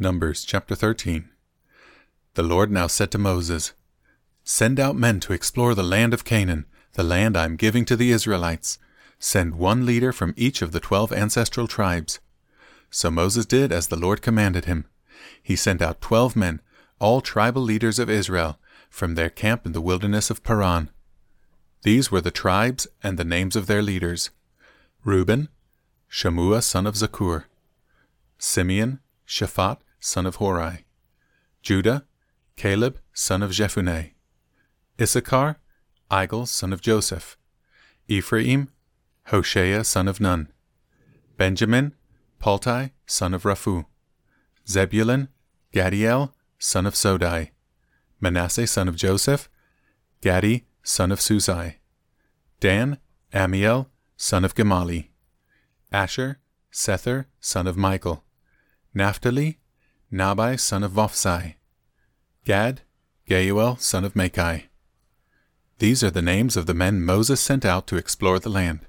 Numbers chapter 13. The Lord now said to Moses, Send out men to explore the land of Canaan, the land I am giving to the Israelites. Send one leader from each of the twelve ancestral tribes. So Moses did as the Lord commanded him. He sent out twelve men, all tribal leaders of Israel, from their camp in the wilderness of Paran. These were the tribes and the names of their leaders Reuben, Shammua son of Zakur, Simeon, Shaphat son of Hori, Judah, Caleb son of Jephunneh, Issachar, Igal son of Joseph, Ephraim, Hoshea son of Nun, Benjamin, Palti son of Raphu, Zebulun, Gadiel son of Sodai, Manasseh son of Joseph, Gadi son of Susai, Dan, Ammiel son of Gemalli, Asher, Sethur son of Michael, Naphtali, Nahbi son of Vophsi, Gad, Geuel son of Machi. These are the names of the men Moses sent out to explore the land.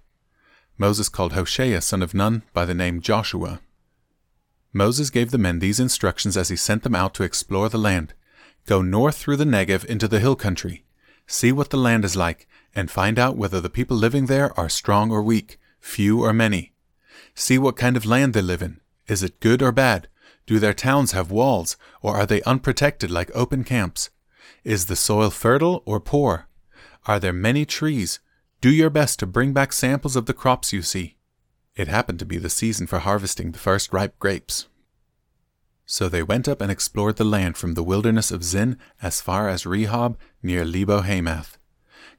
Moses called Hoshea son of Nun by the name Joshua. Moses gave the men these instructions as he sent them out to explore the land. Go north through the Negev into the hill country. See what the land is like, and find out whether the people living there are strong or weak, few or many. See what kind of land they live in. Is it good or bad? Do their towns have walls, or are they unprotected like open camps? Is the soil fertile or poor? Are there many trees? Do your best to bring back samples of the crops you see. It happened to be the season for harvesting the first ripe grapes. So they went up and explored the land from the wilderness of Zin as far as Rehob near Lebo Hamath.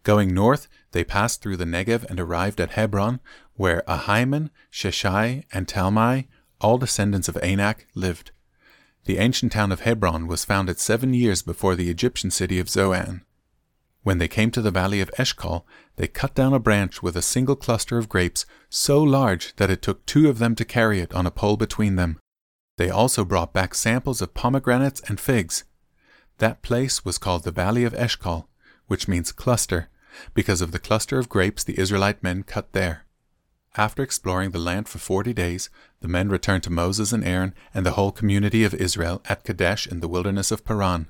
Going north, they passed through the Negev and arrived at Hebron, where Ahiman, Sheshai, and Talmai, all descendants of Anak, lived. The ancient town of Hebron was founded seven years before the Egyptian city of Zoan. When they came to the valley of Eshcol, they cut down a branch with a single cluster of grapes so large that it took two of them to carry it on a pole between them. They also brought back samples of pomegranates and figs. That place was called the Valley of Eshcol, which means cluster, because of the cluster of grapes the Israelite men cut there. After exploring the land for forty days, the men returned to Moses and Aaron and the whole community of Israel at Kadesh in the wilderness of Paran.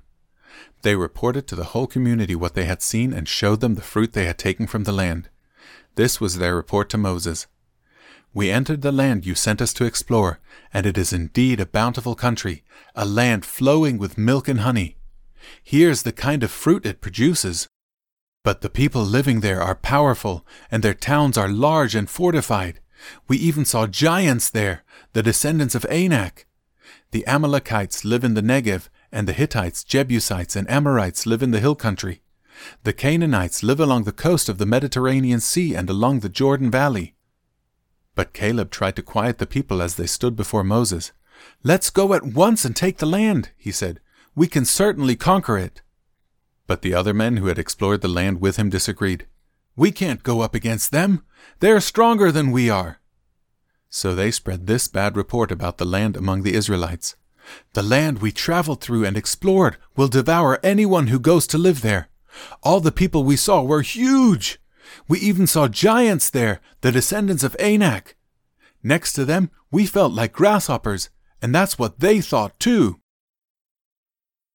They reported to the whole community what they had seen and showed them the fruit they had taken from the land. This was their report to Moses. We entered the land you sent us to explore, and it is indeed a bountiful country, a land flowing with milk and honey. Here's the kind of fruit it produces. But the people living there are powerful, and their towns are large and fortified. We even saw giants there, the descendants of Anak. The Amalekites live in the Negev, and the Hittites, Jebusites, and Amorites live in the hill country. The Canaanites live along the coast of the Mediterranean Sea and along the Jordan Valley. But Caleb tried to quiet the people as they stood before Moses. Let's go at once and take the land, he said. We can certainly conquer it. But the other men who had explored the land with him disagreed. We can't go up against them. They're stronger than we are. So they spread this bad report about the land among the Israelites. The land we traveled through and explored will devour anyone who goes to live there. All the people we saw were huge. We even saw giants there, the descendants of Anak. Next to them, we felt like grasshoppers, and that's what they thought too.